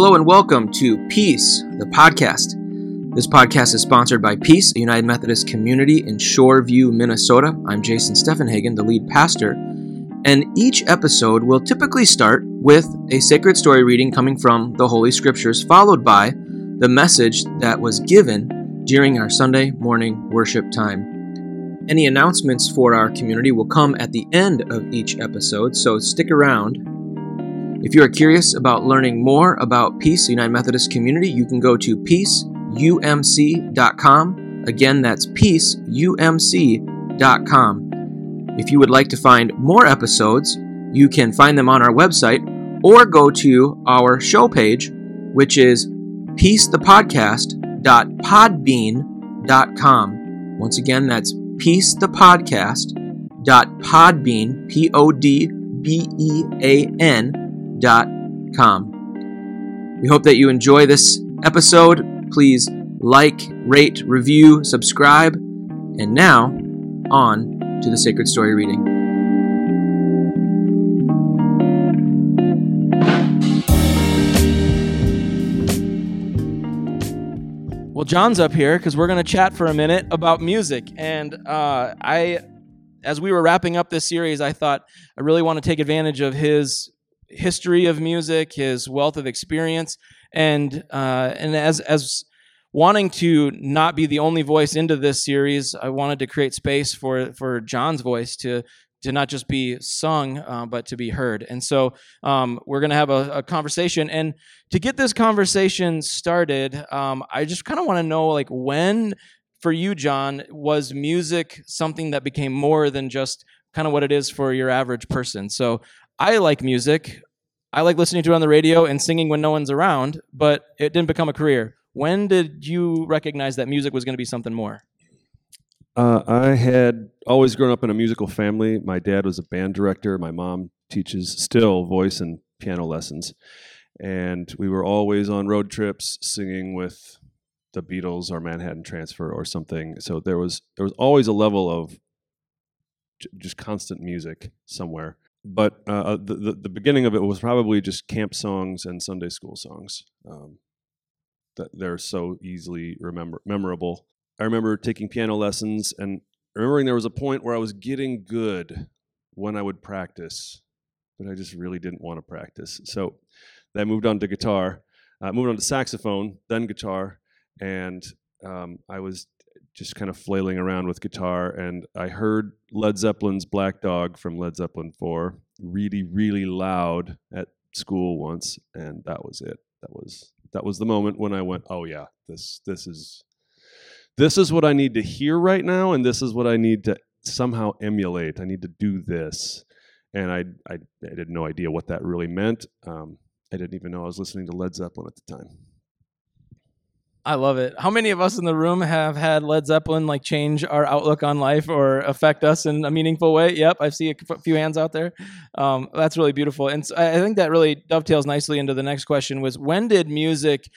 Hello and welcome to Peace, the podcast. This podcast is sponsored by Peace, a United Methodist community in Shoreview, Minnesota. I'm Jason Steffenhagen, the lead pastor, and each episode will typically start with a sacred story reading coming from the Holy Scriptures, followed by the message that was given during our Sunday morning worship time. Any announcements for our community will come at the end of each episode, so stick around if you are curious about learning more about Peace United Methodist Community, you can go to peaceumc.com. Again, that's peaceumc.com. If you would like to find more episodes, you can find them on our website or go to our show page, which is peacethepodcast.podbean.com. Once again, that's peacethepodcast.podbean, P O D B E A N com. We hope that you enjoy this episode. Please like, rate, review, subscribe. And now, on to the Sacred Story reading. Well, John's up here because we're going to chat for a minute about music. And uh, I, as we were wrapping up this series, I thought I really want to take advantage of his history of music, his wealth of experience, and uh, and as as wanting to not be the only voice into this series, I wanted to create space for for John's voice to to not just be sung, uh, but to be heard. And so um, we're going to have a, a, conversation. And to get this conversation started, um, I just kind of want to know, like, when for you, John, was music something that became more than just kind of what it is for your average person? So I like music. I like listening to it on the radio and singing when no one's around, but it didn't become a career. When did you recognize that music was going to be something more? Uh, I had always grown up in a musical family. My dad was a band director. My mom teaches still voice and piano lessons. And we were always on road trips singing with the Beatles or Manhattan Transfer or something. So there was there was always a level of j- just constant music somewhere but uh, uh, the, the, the beginning of it was probably just camp songs and Sunday school songs. Um, that they're so easily remember memorable. I remember taking piano lessons and remembering there was a point where I was getting good when I would practice, but I just really didn't want to practice. So then I moved on to guitar, uh, moved on to saxophone, then guitar, and um, I was just kind of flailing around with guitar, and I heard Led Zeppelin's Black Dog from Led Zeppelin 4 really, really loud at school once, and that was it. That was that was the moment when I went, "Oh yeah, this this is this is what I need to hear right now, and this is what I need to somehow emulate. I need to do this." And I I, I had no idea what that really meant. Um, I didn't even know I was listening to Led Zeppelin at the time. I love it. How many of us in the room have had Led Zeppelin like change our outlook on life or affect us in a meaningful way? Yep, I see a few hands out there. Um, that's really beautiful, and I think that really dovetails nicely into the next question: was when did music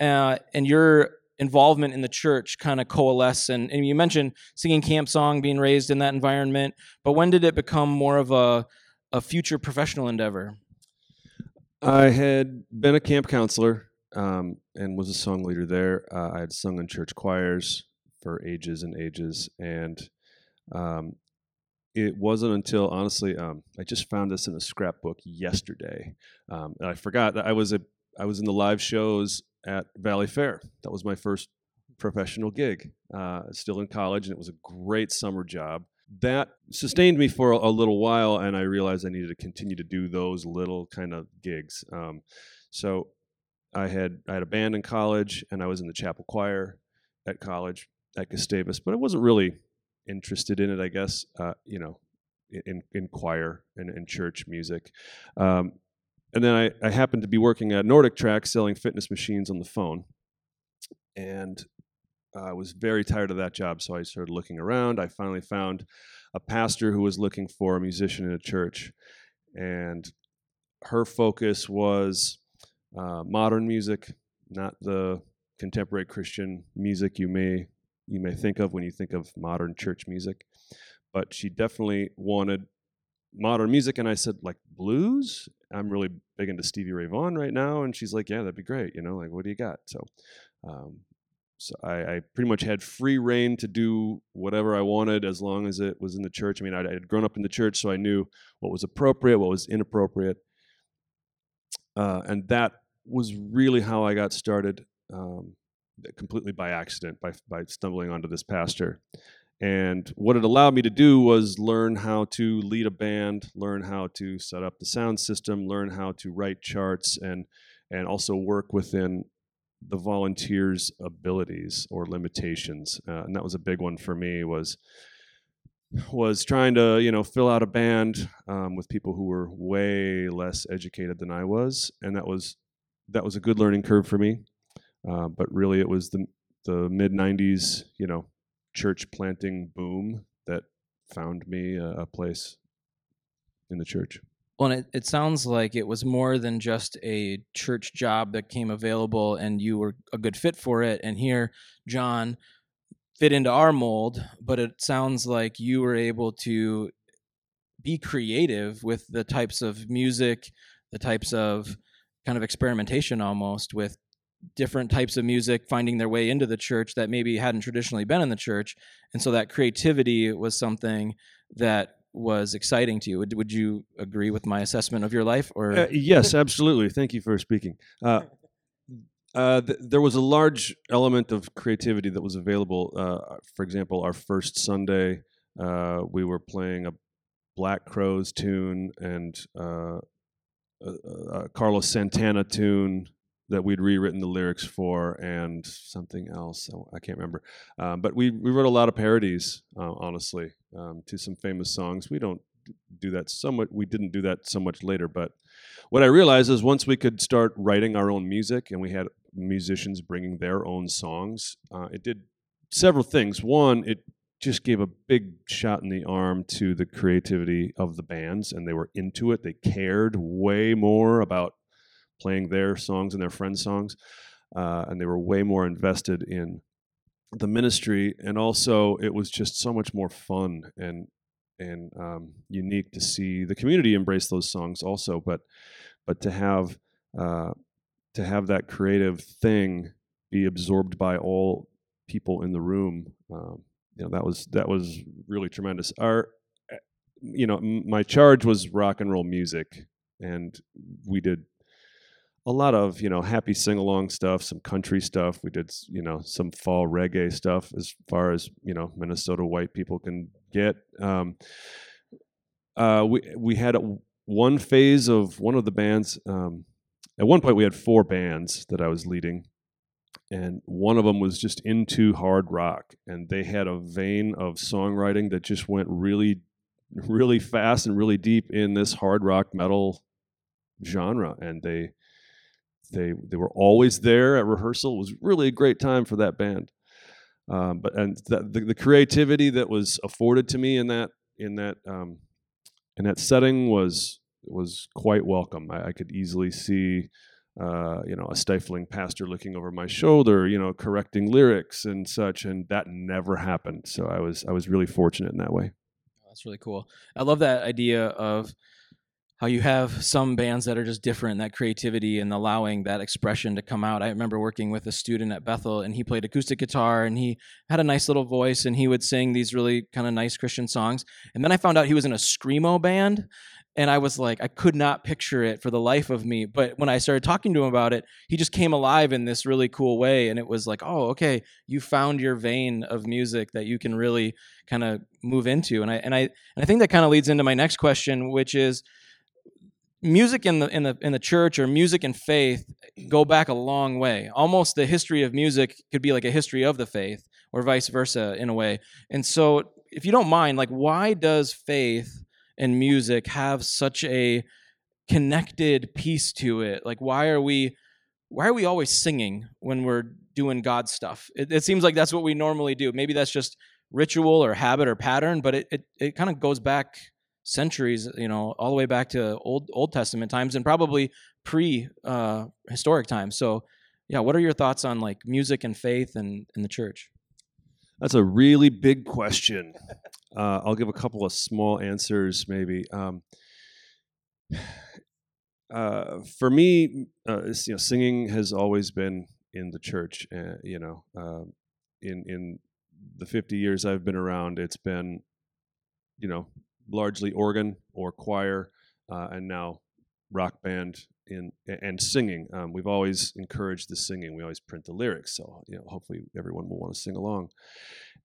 uh, and your involvement in the church kind of coalesce? And, and you mentioned singing camp song, being raised in that environment, but when did it become more of a a future professional endeavor? I had been a camp counselor um, and was a song leader there. Uh, I had sung in church choirs for ages and ages, and um, it wasn't until honestly um, I just found this in a scrapbook yesterday, um, and I forgot that I was a I was in the live shows at Valleyfair. That was my first professional gig. Uh, still in college, and it was a great summer job. That sustained me for a, a, little while, and I realized I needed to continue to do those little kind of gigs. Um, so I had I had a band in college, and I was in the chapel choir at college at Gustavus, but I wasn't really interested in it. I guess uh, you know, in in choir and in church music. Um, and then I, I happened to be working at NordicTrack selling fitness machines on the phone, and I was very tired of that job. So I started looking around. I finally found a pastor who was looking for a musician in a church, and her focus was uh, modern music, not the contemporary Christian music you may you may think of when you think of modern church music. But she definitely wanted modern music, and I said like blues. I'm really big into Stevie Ray Vaughan right now, and she's like, yeah, that'd be great. You know, like what do you got? So. Um, so I, I, pretty much had free rein to do whatever I wanted as long as it was in the church. I mean, I, I had grown up in the church, so I knew what was appropriate, what was inappropriate, uh, and that was really how I got started, um, completely by accident, by by stumbling onto this pastor. And what it allowed me to do was learn how to lead a band, learn how to set up the sound system, learn how to write charts, and and also work within the volunteers' abilities or limitations, uh, and that was a big one for me. Was was trying to you know fill out a band um, with people who were way less educated than I was, and that was that was a good learning curve for me. Uh, but really, it was the the mid '90s, you know, church planting boom that found me a, a place in the church. Well, it, it sounds like it was more than just a church job that came available and you were a good fit for it. And here, John fit into our mold, but it sounds like you were able to be creative with the types of music, the types of kind of experimentation almost with different types of music finding their way into the church that maybe hadn't traditionally been in the church. And so that creativity was something that was exciting to you. Would, would you agree with my assessment of your life? Or uh, yes, absolutely. Thank you for speaking. Uh, uh, th- there was a large element of creativity that was available. Uh, for example, our first Sunday, uh, we were playing a Black Crowes tune and uh, a, a Carlos Santana tune that we'd rewritten the lyrics for and something else I can't remember. Um, but we we wrote a lot of parodies, uh, honestly, um, to some famous songs. We don't do that so much. We didn't do that so much later. But what I realized is once we could start writing our own music and we had musicians bringing their own songs, uh, it did several things. One, it just gave a big shot in the arm to the creativity of the bands and they were into it they cared way more about playing their songs and their friends' songs, uh, and they were way more invested in the ministry. And also, it was just so much more fun and and um, unique to see the community embrace those songs also. But but to have uh, to have that creative thing be absorbed by all people in the room, um, you know, that was that was really tremendous. Our you know, my charge was rock and roll music, and we did a lot of you know happy sing along stuff, some country stuff. We did you know some fall reggae stuff as far as you know Minnesota white people can get. Um, uh, we we had a, one phase of one of the bands. Um, at one point, we had four bands that I was leading, and one of them was just into hard rock, and they had a vein of songwriting that just went really, really fast and really deep in this hard rock metal genre, and they they they were always there at rehearsal. It was really a great time for that band. Um, but and the, the, the creativity that was afforded to me in that in that um, in that setting was was quite welcome. I, I could easily see. Uh, you know, a stifling pastor looking over my shoulder, you know, correcting lyrics and such, and that never happened. So I was I was really fortunate in that way. That's really cool. I love that idea of how you have some bands that are just different that creativity and allowing that expression to come out i remember working with a student at bethel and he played acoustic guitar and he had a nice little voice and he would sing these really kind of nice christian songs and then i found out he was in a screamo band and i was like i could not picture it for the life of me but when i started talking to him about it he just came alive in this really cool way and it was like oh okay you found your vein of music that you can really kind of move into and i and i and i think that kind of leads into my next question which is music in the in the in the church or music and faith go back a long way. Almost the history of music could be like a history of the faith or vice versa in a way. And so if you don't mind, like why does faith and music have such a connected piece to it? Like why are we why are we always singing when we're doing God stuff? It, it seems like that's what we normally do. Maybe that's just ritual or habit or pattern, but it, it, it kind of goes back centuries, you know, all the way back to old Old Testament times and probably pre uh, historic times. So, yeah, what are your thoughts on like music and faith and in the church? That's a really big question. Uh, I'll give a couple of small answers, maybe. Um, uh, for me, uh, you know, singing has always been in the church. Uh, you know, uh, in in the 50 years I've been around, it's been, you know, largely organ or choir, uh, and now rock band in and singing. Um, we've always encouraged the singing. We always print the lyrics, so you know, hopefully everyone will want to sing along.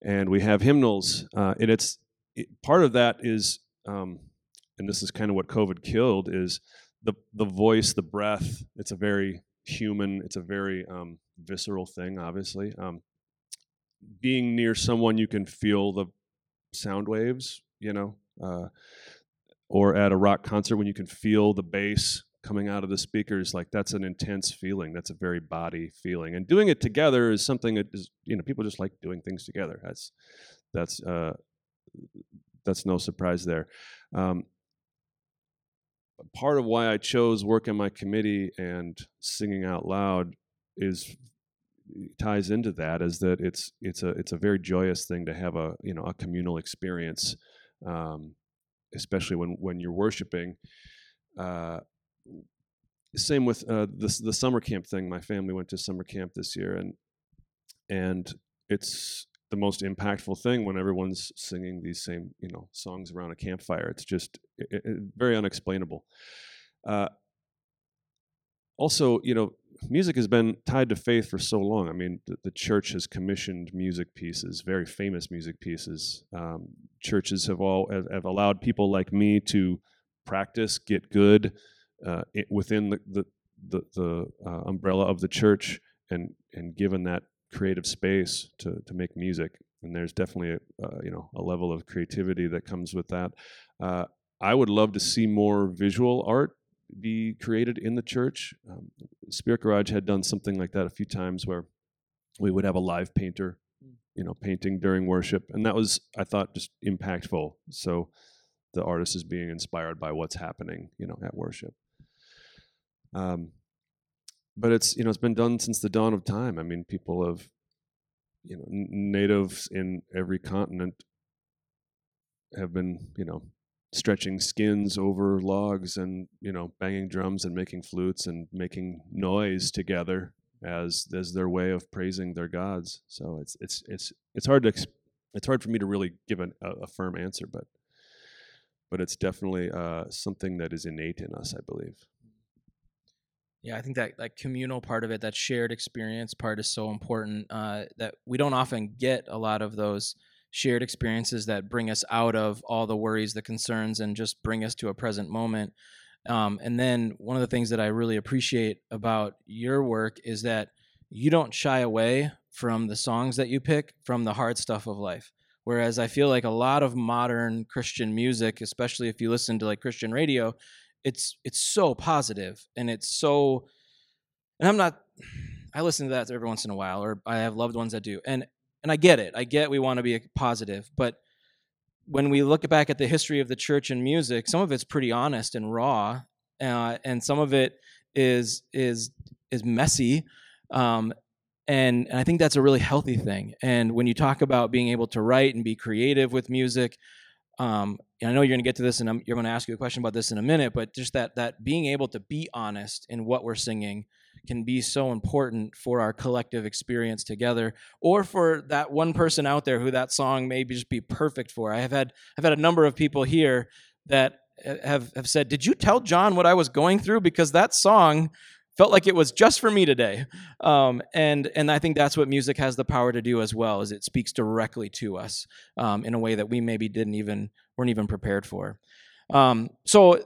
And we have hymnals, uh, and it's it, part of that is, um, and this is kind of what COVID killed is the the voice, the breath. It's a very human. It's a very um, visceral thing, obviously. Um, being near someone, you can feel the sound waves. You know. Uh, or at a rock concert when you can feel the bass coming out of the speakers like that's an intense feeling that's a very body feeling and doing it together is something that is you know people just like doing things together that's that's uh that's no surprise there. Um, part of why i chose work in my committee and singing out loud is ties into that is that it's it's a it's a very joyous thing to have a you know a communal experience um, especially when when you're worshiping uh, same with uh, the the summer camp thing. My family went to summer camp this year, and and it's the most impactful thing when everyone's singing these same you know songs around a campfire. It's just it, it, very unexplainable. Uh, also, you know, music has been tied to faith for so long. I mean, the, the church has commissioned music pieces, very famous music pieces. Um, churches have all have, have, allowed people like me to practice, get good uh, it, within the the, the, the uh, umbrella of the church, and and given that creative space to to make music. And there's definitely a uh, you know a level of creativity that comes with that. Uh, I would love to see more visual art be created in the church. Um, Spirit Garage had done something like that a few times where we would have a live painter, hmm. you know, painting during worship, and that was I thought just impactful. So the artist is being inspired by what's happening, you know, at worship. Um, but it's you know it's been done since the dawn of time. I mean, people have you know natives in every continent have been you know stretching skins over logs and you know banging drums and making flutes and making noise together as as their way of praising their gods. So it's it's it's it's hard to it's hard for me to really give an, a, a, firm answer, but but it's definitely uh, something that is innate in us, I believe. Yeah, I think that that communal part of it, that shared experience part, is so important. Uh, that we don't often get a lot of those shared experiences that bring us out of all the worries, the concerns, and just bring us to a present moment. Um, and then one of the things that I really appreciate about your work is that you don't shy away from the songs that you pick from the hard stuff of life. Whereas I feel like a lot of modern Christian music, especially if you listen to like Christian radio, it's it's so positive and it's so and i'm not i listen to that every once in a while or i have loved ones that do and and i get it i get we want to be positive but when we look back at the history of the church and music some of it's pretty honest and raw uh, and some of it is is is messy um, and, and i think that's a really healthy thing and when you talk about being able to write and be creative with music um, and I know you're going to get to this, and I'm, you're going to ask you a question about this in a minute. But just that that being able to be honest in what we're singing can be so important for our collective experience together, or for that one person out there who that song may just be perfect for. I have had I've had a number of people here that have have said, "Did you tell John what I was going through?" Because that song felt like it was just for me today um, and and i think that's what music has the power to do as well is it speaks directly to us um, in a way that we maybe didn't even weren't even prepared for. Um, so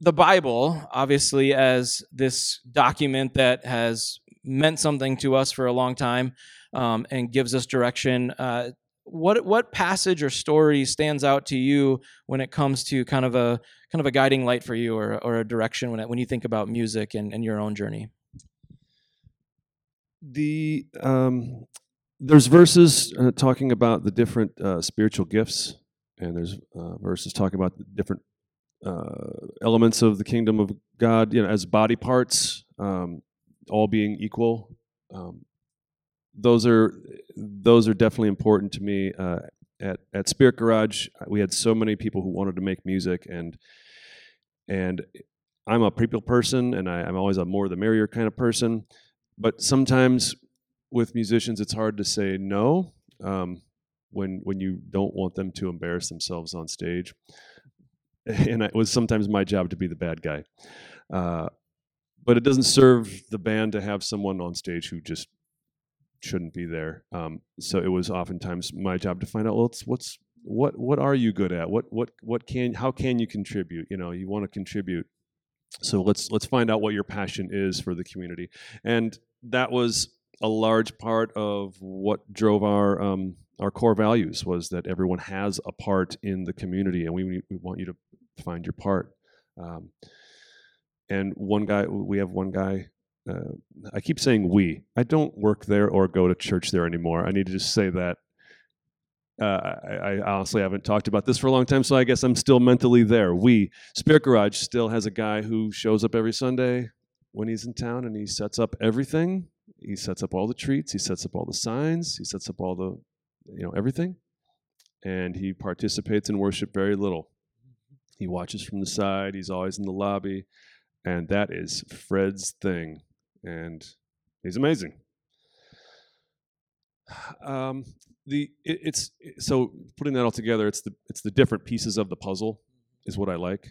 the bible obviously as this document that has meant something to us for a long time um, and gives us direction uh, what what passage or story stands out to you when it comes to kind of a kind of a guiding light for you or, or a direction when it, when you think about music and, and your own journey? The um, there's verses uh, talking about the different uh, spiritual gifts and there's uh, verses talking about the different uh, elements of the kingdom of god you know as body parts um, all being equal um, those are those are definitely important to me uh, at at Spirit Garage, we had so many people who wanted to make music, and and I'm a people person, and I, I'm always a more the merrier kind of person. But sometimes with musicians, it's hard to say no um, when when you don't want them to embarrass themselves on stage. And it was sometimes my job to be the bad guy. Uh, but it doesn't serve the band to have someone on stage who just shouldn't be there. Um, so it was oftentimes my job to find out well, what's what what are you good at? What what what can how can you contribute? You know, you want to contribute. So let's let's find out what your passion is for the community, and that was a large part of what drove our um, our core values was that everyone has a part in the community, and we we want you to find your part. Um, and one guy, we have one guy. Uh, I keep saying we. I don't work there or go to church there anymore. I need to just say that. Uh, I, I, honestly haven't talked about this for a long time, so I guess I'm still mentally there. We Spirit Garage still has a guy who shows up every Sunday when he's in town, and he sets up everything. He sets up all the treats. He sets up all the signs. He sets up all the, you know, everything, and he participates in worship very little. He watches from the side. He's always in the lobby and that is Fred's thing, and he's amazing. Um, the it, it's so putting that all together. It's the it's the different pieces of the puzzle is what I like,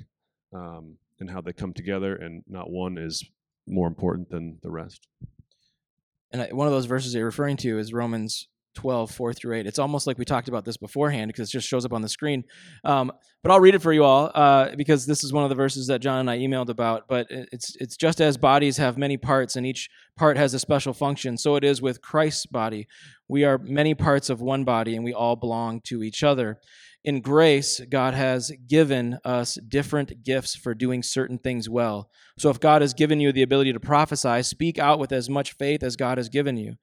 um, and how they come together, and not one is more important than the rest. And one of those verses you're referring to is Romans 12, 4 through 8. It's almost like we talked about this beforehand because it just shows up on the screen. Um, but I'll read it for you all uh, because this is one of the verses that John and I emailed about. But it's, it's just as bodies have many parts and each part has a special function, so it is with Christ's body. We are many parts of one body and we all belong to each other. In grace, God has given us different gifts for doing certain things well. So if God has given you the ability to prophesy, speak out with as much faith as God has given you.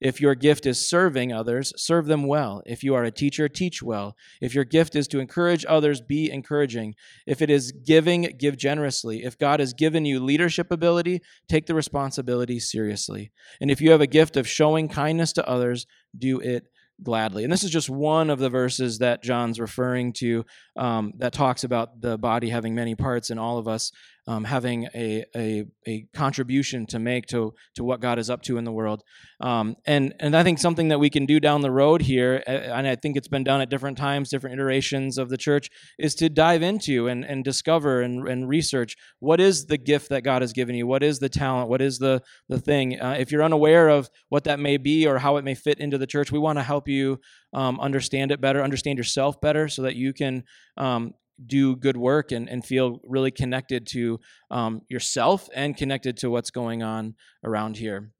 If your gift is serving others, serve them well. If you are a teacher, teach well. If your gift is to encourage others, be encouraging. If it is giving, give generously. If God has given you leadership ability, take the responsibility seriously. And if you have a gift of showing kindness to others, do it gladly. And this is just one of the verses that John's referring to um, that talks about the body having many parts and all of us um, having a, a, a, contribution to make to, to what God is up to in the world. Um, and, and I think something that we can do down the road here, and I think it's been done at different times, different iterations of the church, is to dive into and, and discover and, and research what is the gift that God has given you? What is the talent? What is the, the thing? Uh, if you're unaware of what that may be or how it may fit into the church, we want to help you um, understand it better, understand yourself better, so that you can um, do good work and, and feel really connected to um, yourself and connected to what's going on around here.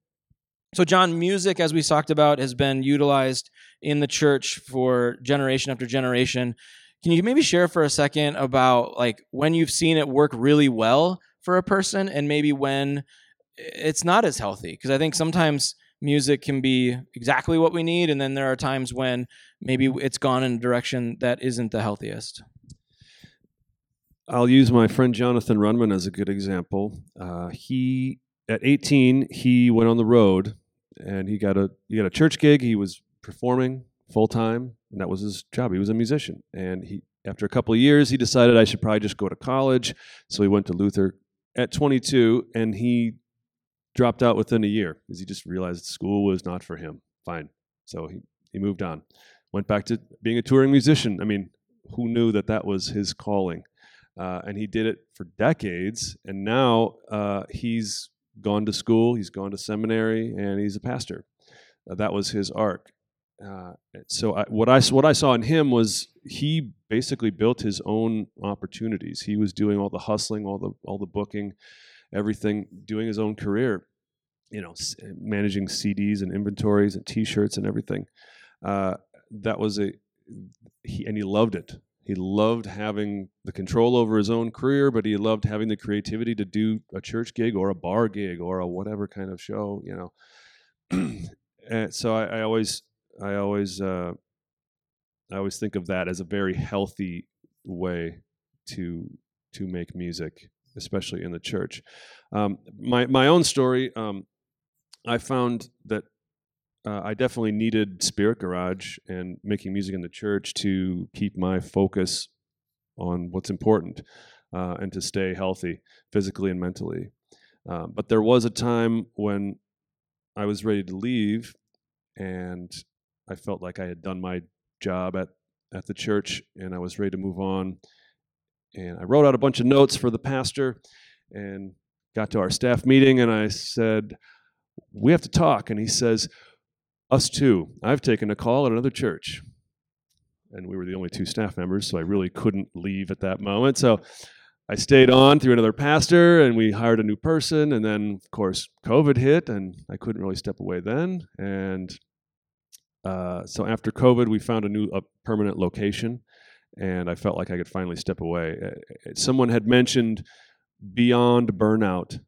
So, John, music, as we talked about, has been utilized in the church for generation after generation. Can you maybe share for a second about like when you've seen it work really well for a person and maybe when it's not as healthy? Because I think sometimes music can be exactly what we need, and then there are times when maybe it's gone in a direction that isn't the healthiest. I'll use my friend Jonathan Rundman as a good example. Uh, he at 18 he went on the road and he got a he got a church gig. He was performing full time, and that was his job. He was a musician, and he after a couple of years he decided I should probably just go to college. So he went to Luther at 22, and he dropped out within a year because he just realized school was not for him. Fine, so he he moved on, went back to being a touring musician. I mean, who knew that that was his calling? Uh, and he did it for decades. And now uh, he's gone to school, he's gone to seminary, and he's a pastor. Uh, that was his arc. Uh, so I, what I what I saw in him was he basically built his own opportunities. He was doing all the hustling, all the all the booking, everything, doing his own career. You know, managing CDs and inventories and T-shirts and everything. Uh, that was a he, and he loved it he loved having the control over his own career, but he loved having the creativity to do a church gig or a bar gig or a whatever kind of show, you know. and so I, I, always, I always, uh, I always think of that as a very healthy way to to make music, especially in the church. Um, my my own story, um, I found that uh, I definitely needed Spirit Garage and making music in the church to keep my focus on what's important uh, and to stay healthy physically and mentally. Um, but there was a time when I was ready to leave, and I felt like I had done my job at at the church, and I was ready to move on. And I wrote out a bunch of notes for the pastor, and got to our staff meeting, and I said, "We have to talk." And he says, "Us too. I've taken a call at another church." And we were the only two staff members, so I really couldn't leave at that moment. So I stayed on through another pastor and we hired a new person. And then, of course, COVID hit and I couldn't really step away then. And uh, so after COVID, we found a new a permanent location and I felt like I could finally step away. Uh, uh, someone had mentioned beyond burnout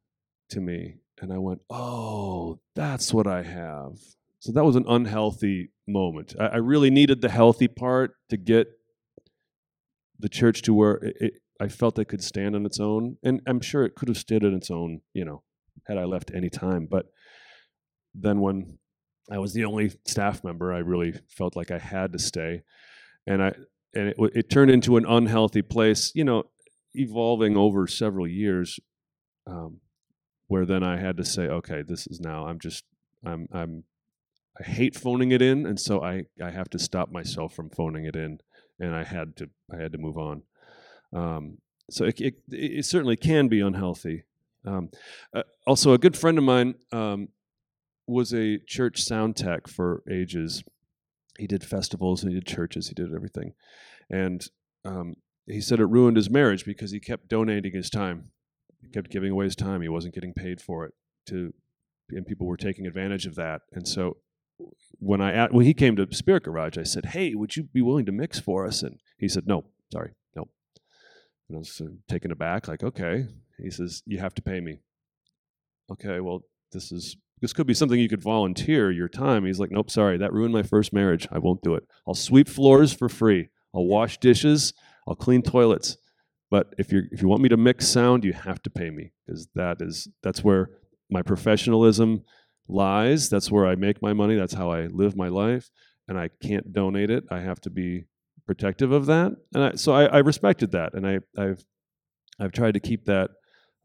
to me. And I went, oh, that's what I have. So that was an unhealthy moment. I, I really needed the healthy part to get the church to where it, I felt it could stand on its own, and I'm sure it could have stood on its own, you know, had I left any time. But then when I was the only staff member, I really felt like I had to stay, and I and it, it turned into an unhealthy place, you know, evolving over several years, um, where then I had to say, okay, this is now I'm just I'm I'm I hate phoning it in, and so I I have to stop myself from phoning it in, and I had to I had to move on. Um, so it, it, it, certainly can be unhealthy. Um, uh, also, a good friend of mine um, was a church sound tech for ages. He did festivals and he did churches, he did everything. And um, he said it ruined his marriage because he kept donating his time. He kept giving away his time. He wasn't getting paid for it. To and people were taking advantage of that. And so when I when he came to Spirit Garage, I said, "Hey, would you be willing to mix for us?" And he said, "No, sorry." No." And I was taken aback, like, okay. He says, you have to pay me. Okay, well, this is this could be something you could volunteer your time. He's like, nope, sorry, that ruined my first marriage. I won't do it. I'll sweep floors for free. I'll wash dishes. I'll clean toilets. But if you if you want me to mix sound, you have to pay me because that is that's where my professionalism lies. That's where I make my money. That's how I live my life, and I can't donate it. I have to be protective of that, and I, so I, I, respected that, and I, have I've tried to keep that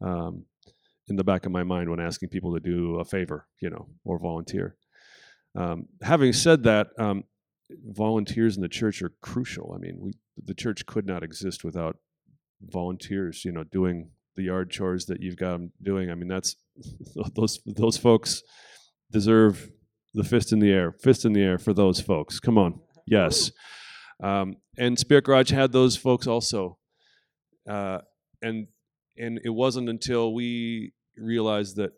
um, in the back of my mind when asking people to do a favor, you know, or volunteer. Um, having said that, um, volunteers in the church are crucial. I mean, we the church could not exist without volunteers. You know, doing the yard chores that you've got them doing. I mean, that's those those folks deserve the fist in the air, fist in the air for those folks. Come on, yes. Um, and Spirit Garage had those folks also. Uh, and and it wasn't until we realized that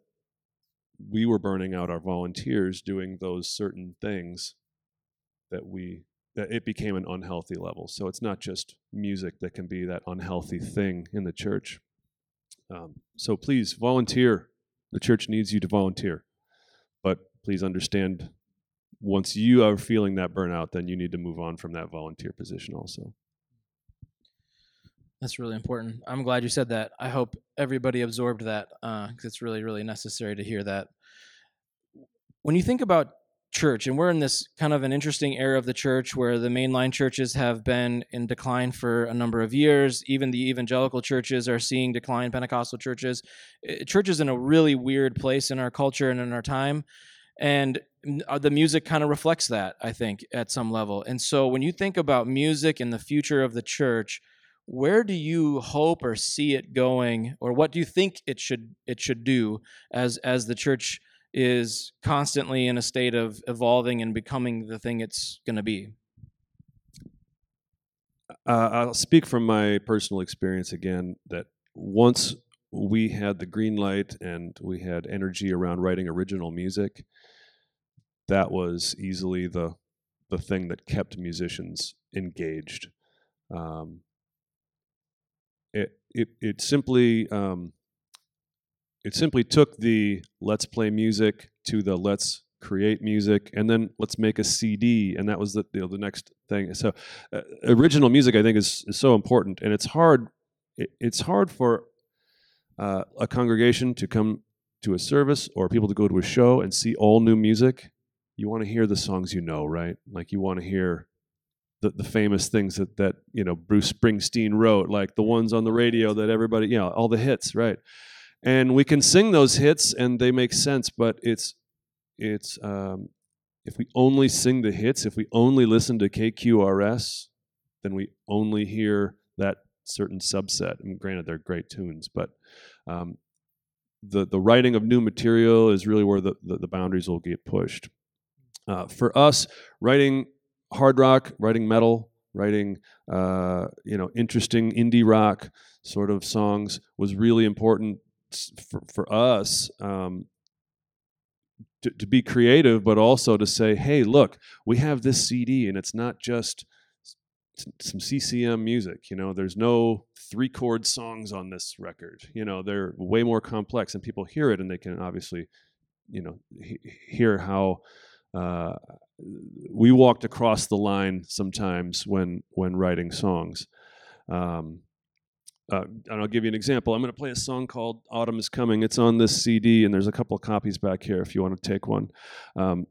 we were burning out our volunteers doing those certain things that we that it became an unhealthy level. So it's not just music that can be that unhealthy thing in the church. Um, so please volunteer. The church needs you to volunteer, please understand once you are feeling that burnout, then you need to move on from that volunteer position also. That's really important. I'm glad you said that. I hope everybody absorbed that because uh, it's really, really necessary to hear that. When you think about church, and we're in this kind of an interesting era of the church where the mainline churches have been in decline for a number of years. Even the evangelical churches are seeing decline, Pentecostal churches. Church is in a really weird place in our culture and in our time and uh, the music kind of reflects that i think at some level. And so when you think about music and the future of the church where do you hope or see it going or what do you think it should it should do as as the church is constantly in a state of evolving and becoming the thing it's going to be? Uh, i'll speak from my personal experience again that once we had the green light and we had energy around writing original music that was easily the the thing that kept musicians engaged. Um, it it it simply um, it simply took the let's play music to the let's create music and then let's make a CD and that was the you know, the next thing. So uh, original music I think is, is so important and it's hard it, it's hard for uh, a congregation to come to a service or people to go to a show and see all new music you want to hear the songs you know, right? Like you want to hear the, the famous things that that you know Bruce Springsteen wrote, like the ones on the radio that everybody, you know, all the hits, right? And we can sing those hits and they make sense, but it's it's um, if we only sing the hits, if we only listen to KQRS, then we only hear that certain subset. And granted, they're great tunes, but um, the the writing of new material is really where the, the, the boundaries will get pushed. Uh, for us, writing hard rock, writing metal, writing uh, you know interesting indie rock sort of songs was really important for, for us um, to, to be creative, but also to say, hey, look, we have this CD, and it's not just some CCM music. You know, there's no three chord songs on this record. You know, they're way more complex, and people hear it, and they can obviously, you know, he- hear how uh, we walked across the line sometimes when when writing songs. Um, uh, and I'll give you an example. I'm going to play a song called "Autumn Is Coming." It's on this CD, and there's a couple of copies back here if you want to take one. Um,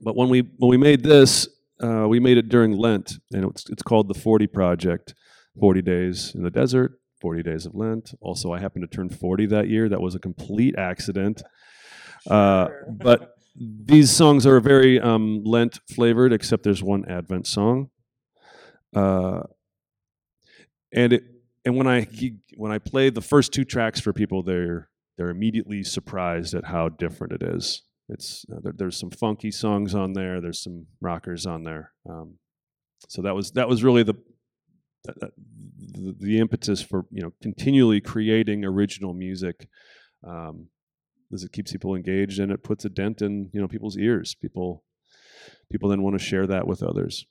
but when we when we made this, uh, we made it during Lent, and it's it's called the 40 Project. 40 days in the desert, 40 days of Lent. Also, I happened to turn 40 that year. That was a complete accident. Uh, but these songs are very um, Lent flavored, except there's one Advent song. Uh, and it and when I when I play the first two tracks for people, they're they're immediately surprised at how different it is. It's uh, there, there's some funky songs on there. There's some rockers on there. Um, so that was that was really the, the the, the impetus for you know continually creating original music. Um, because it keeps people engaged and it puts a dent in you know people's ears. People people then want to share that with others.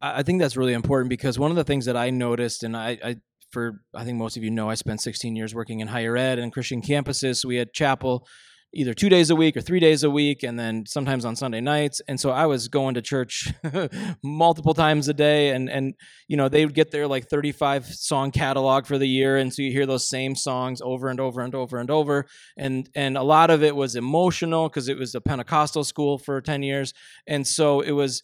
I think that's really important because one of the things that I noticed, and I, I for I think most of you know, I spent 16 years working in higher ed and Christian campuses. So we had chapel either two days a week or three days a week, and then sometimes on Sunday nights. And so I was going to church multiple times a day, and and you know they would get their like 35 song catalog for the year, and so you hear those same songs over and over and over and over, and and a lot of it was emotional because it was a Pentecostal school for 10 years, and so it was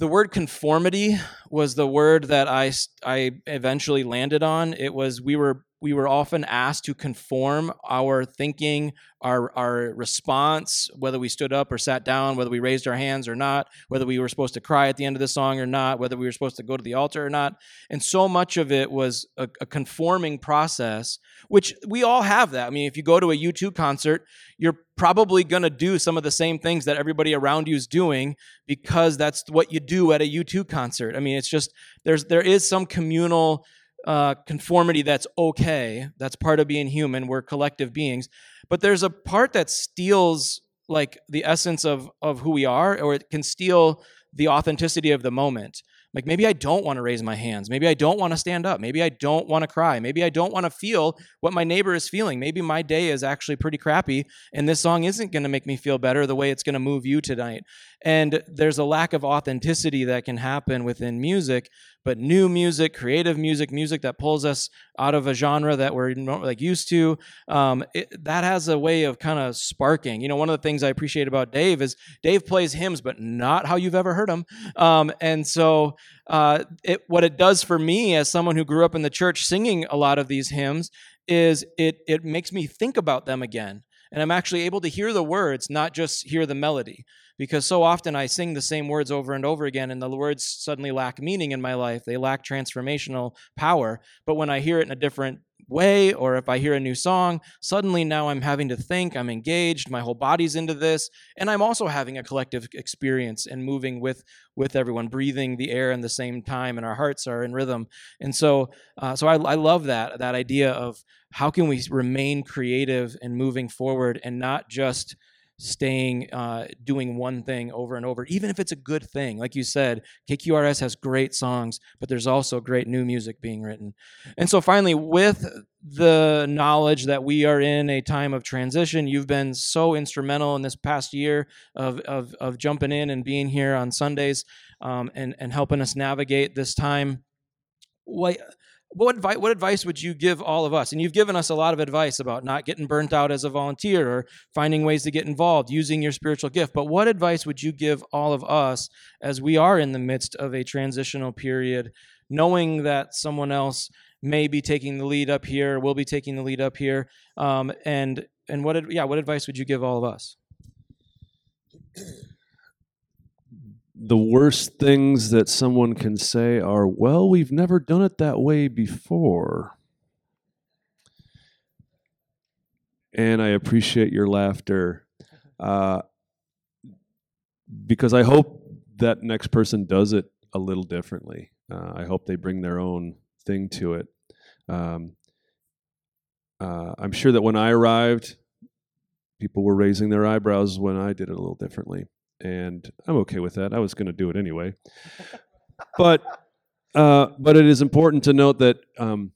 the word conformity was the word that I I eventually landed on. It was we were we were often asked to conform our thinking, our our response, whether we stood up or sat down, whether we raised our hands or not, whether we were supposed to cry at the end of the song or not, whether we were supposed to go to the altar or not. And so much of it was a, a conforming process, which we all have that. I mean, if you go to a U2 concert, you're probably going to do some of the same things that everybody around you is doing because that's what you do at a U2 concert. I mean, it's just there's there is some communal uh, conformity that's okay. That's part of being human. We're collective beings. But there's a part that steals like the essence of of who we are, or it can steal the authenticity of the moment. Like maybe I don't want to raise my hands. Maybe I don't want to stand up. Maybe I don't want to cry. Maybe I don't want to feel what my neighbor is feeling. Maybe my day is actually pretty crappy and this song isn't going to make me feel better the way it's going to move you tonight. And there's a lack of authenticity that can happen within music, but new music, creative music, music that pulls us out of a genre that we're like used to, um, it, that has a way of kind of sparking. You know, one of the things I appreciate about Dave is Dave plays hymns, but not how you've ever heard them. Um, and so, uh, it, what it does for me as someone who grew up in the church singing a lot of these hymns is it it makes me think about them again and I'm actually able to hear the words, not just hear the melody. Because so often I sing the same words over and over again, and the words suddenly lack meaning in my life. They lack transformational power. But when I hear it in a different way, or if I hear a new song, suddenly now I'm having to think, I'm engaged, my whole body's into this, and I'm also having a collective experience and moving with with everyone, breathing the air in the same time, and our hearts are in rhythm. And so, uh, so I, I love that that idea of how can we remain creative and moving forward, and not just staying uh, doing one thing over and over, even if it's a good thing. Like you said, KQRS has great songs, but there's also great new music being written. And so, finally, with the knowledge that we are in a time of transition, you've been so instrumental in this past year of, of, of jumping in and being here on Sundays um, and, and helping us navigate this time. What, what advice, what advice would you give all of us? And you've given us a lot of advice about not getting burnt out as a volunteer or finding ways to get involved, using your spiritual gift. But what advice would you give all of us as we are in the midst of a transitional period, knowing that someone else may be taking the lead up here, will be taking the lead up here, um, and and what yeah, what advice would you give all of us? the worst things that someone can say are, well, we've never done it that way before. And I appreciate your laughter uh, because I hope that next person does it a little differently. Uh, I hope they bring their own thing to it. Um, uh, I'm sure that when I arrived, people were raising their eyebrows when I did it a little differently and I'm okay with that. I was going to do it anyway, but uh, but it is important to note that um,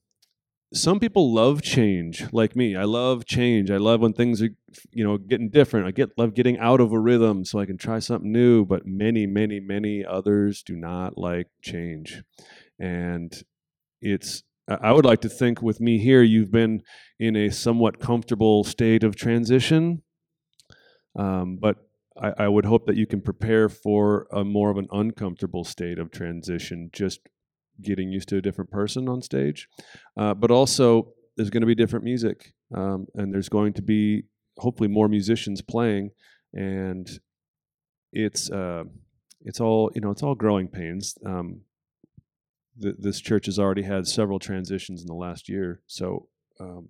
some people love change, like me. I love change. I love when things are you know getting different. I get love getting out of a rhythm so I can try something new. But many, many, many others do not like change, and it's. I would like to think with me here, you've been in a somewhat comfortable state of transition. Um, but I, I would hope that you can prepare for a more of an uncomfortable state of transition, just getting used to a different person on stage. Uh, but also, there's going to be different music, um, and there's going to be hopefully more musicians playing, and it's uh, it's all you know, it's all growing pains. Um, th- this church has already had several transitions in the last year, so um,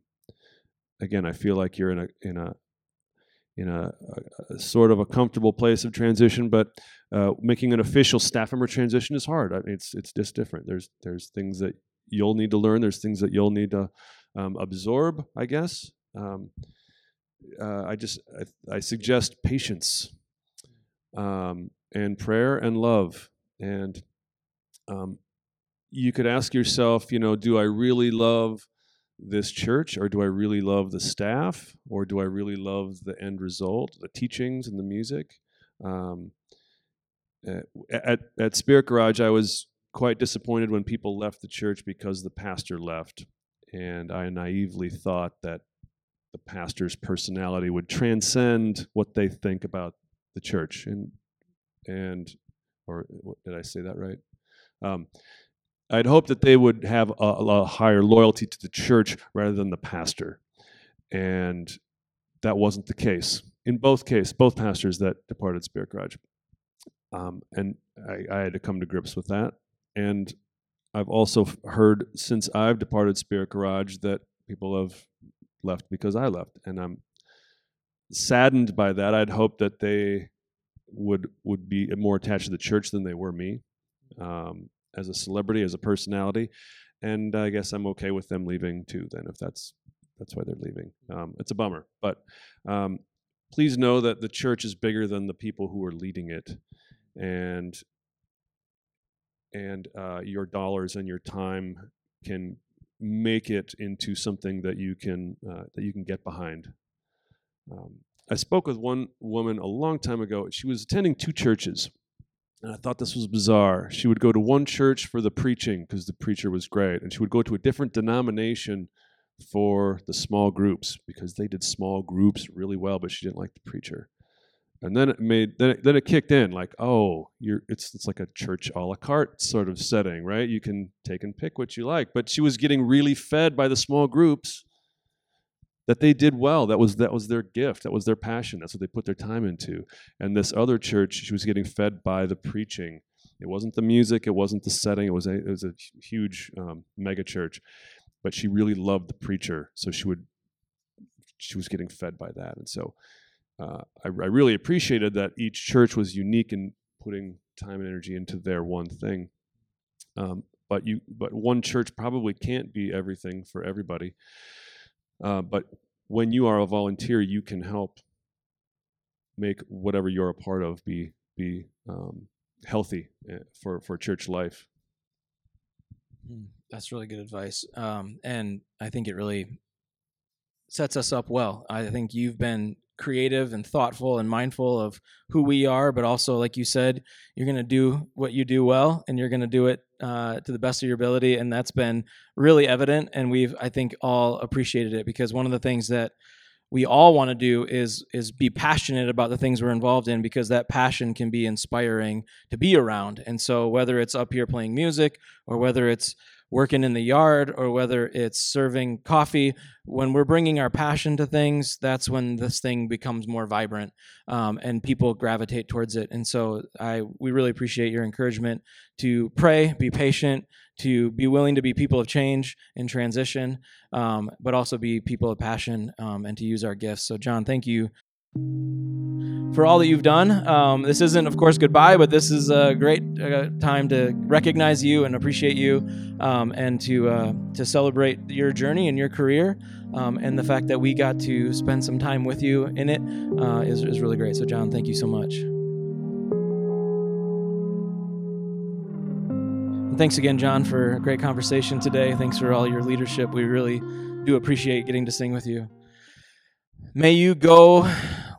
again, I feel like you're in a in a in a, a, a, sort of a comfortable place of transition, but uh, making an official staff member transition is hard. I mean, it's it's just different. There's there's things that you'll need to learn. There's things that you'll need to um, absorb. I guess. Um, uh, I just I, I, suggest patience, um, and prayer and love, and um, you could ask yourself, you know, do I really love this church or do I really love the staff or do I really love the end result, the teachings and the music? Um, at, at Spirit Garage, I was quite disappointed when people left the church because the pastor left. And I naively thought that the pastor's personality would transcend what they think about the church. And, and or did I say that right? Um, I'd hope that they would have a, a, higher loyalty to the church rather than the pastor. And that wasn't the case in both cases, both pastors that departed Spirit Garage. Um, and I, I, had to come to grips with that. And I've also heard since I've departed Spirit Garage that people have left because I left. And I'm saddened by that. I'd hope that they would would be more attached to the church than they were me. Um, as a celebrity, as a personality, and I guess I'm okay with them leaving too. Then, if that's that's why they're leaving, um, it's a bummer. But um, please know that the church is bigger than the people who are leading it, and and uh, your dollars and your time can make it into something that you can uh, that you can get behind. Um, I spoke with one woman a long time ago. She was attending two churches. And I thought this was bizarre. She would go to one church for the preaching because the preacher was great, and she would go to a different denomination for the small groups because they did small groups really well, but she didn't like the preacher. And then it made then it, then it kicked in like, oh, you're it's it's like a church a la carte sort of setting, right? You can take and pick what you like. But she was getting really fed by the small groups that they did well. That was that was their gift. That was their passion. That's what they put their time into. And this other church, she was getting fed by the preaching. It wasn't the music. It wasn't the setting. It was a it was a huge um, mega church, but she really loved the preacher. So she would she was getting fed by that. And so uh, I, I really appreciated that each church was unique in putting time and energy into their one thing. Um, but you but one church probably can't be everything for everybody. Uh, but when you are a volunteer, you can help make whatever you're a part of be be um, healthy eh, for for church life. Hmm, that's really good advice, um, and I think it really sets us up well. I think you've been creative and thoughtful and mindful of who we are, but also, like you said, you're going to do what you do well, and you're going to do it uh, to the best of your ability, and that's been really evident. And we've, I think, all appreciated it because one of the things that we all want to do is is be passionate about the things we're involved in because that passion can be inspiring to be around. And so whether it's up here playing music or whether it's working in the yard or whether it's serving coffee. When we're bringing our passion to things that's when this thing becomes more vibrant um, and people gravitate towards it. And so i we really appreciate your encouragement to pray be patient to be willing to be people of change and transition um, but also be people of passion um, and to use our gifts. So john thank you for all that you've done. Um, this isn't, of course, goodbye, but this is a great uh, time to recognize you and appreciate you, um, and to uh, to celebrate your journey and your career, um, and the fact that we got to spend some time with you in it uh, is is really great. So, John, thank you so much. Thanks again, John, for a great conversation today. Thanks for all your leadership. We really do appreciate getting to sing with you. May you go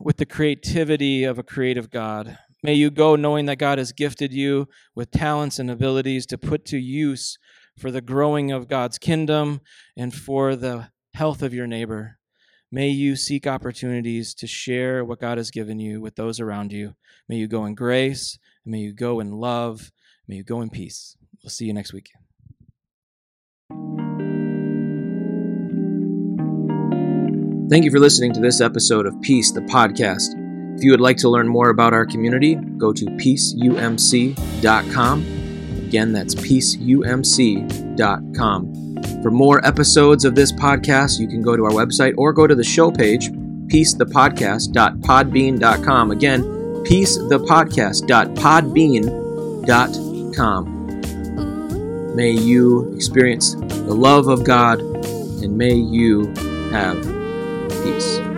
with the creativity of a creative God. May you go knowing that God has gifted you with talents and abilities to put to use for the growing of God's kingdom and for the health of your neighbor. May you seek opportunities to share what God has given you with those around you. May you go in grace. May you go in love. May you go in peace. We'll see you next week. Thank you for listening to this episode of Peace, the podcast. If you would like to learn more about our community, go to peaceumc.com. Again, that's peaceumc.com. For more episodes of this podcast, you can go to our website or go to the show page, peacethepodcast.podbean.com. Again, peacethepodcast.podbean.com. May you experience the love of God and may you have peace.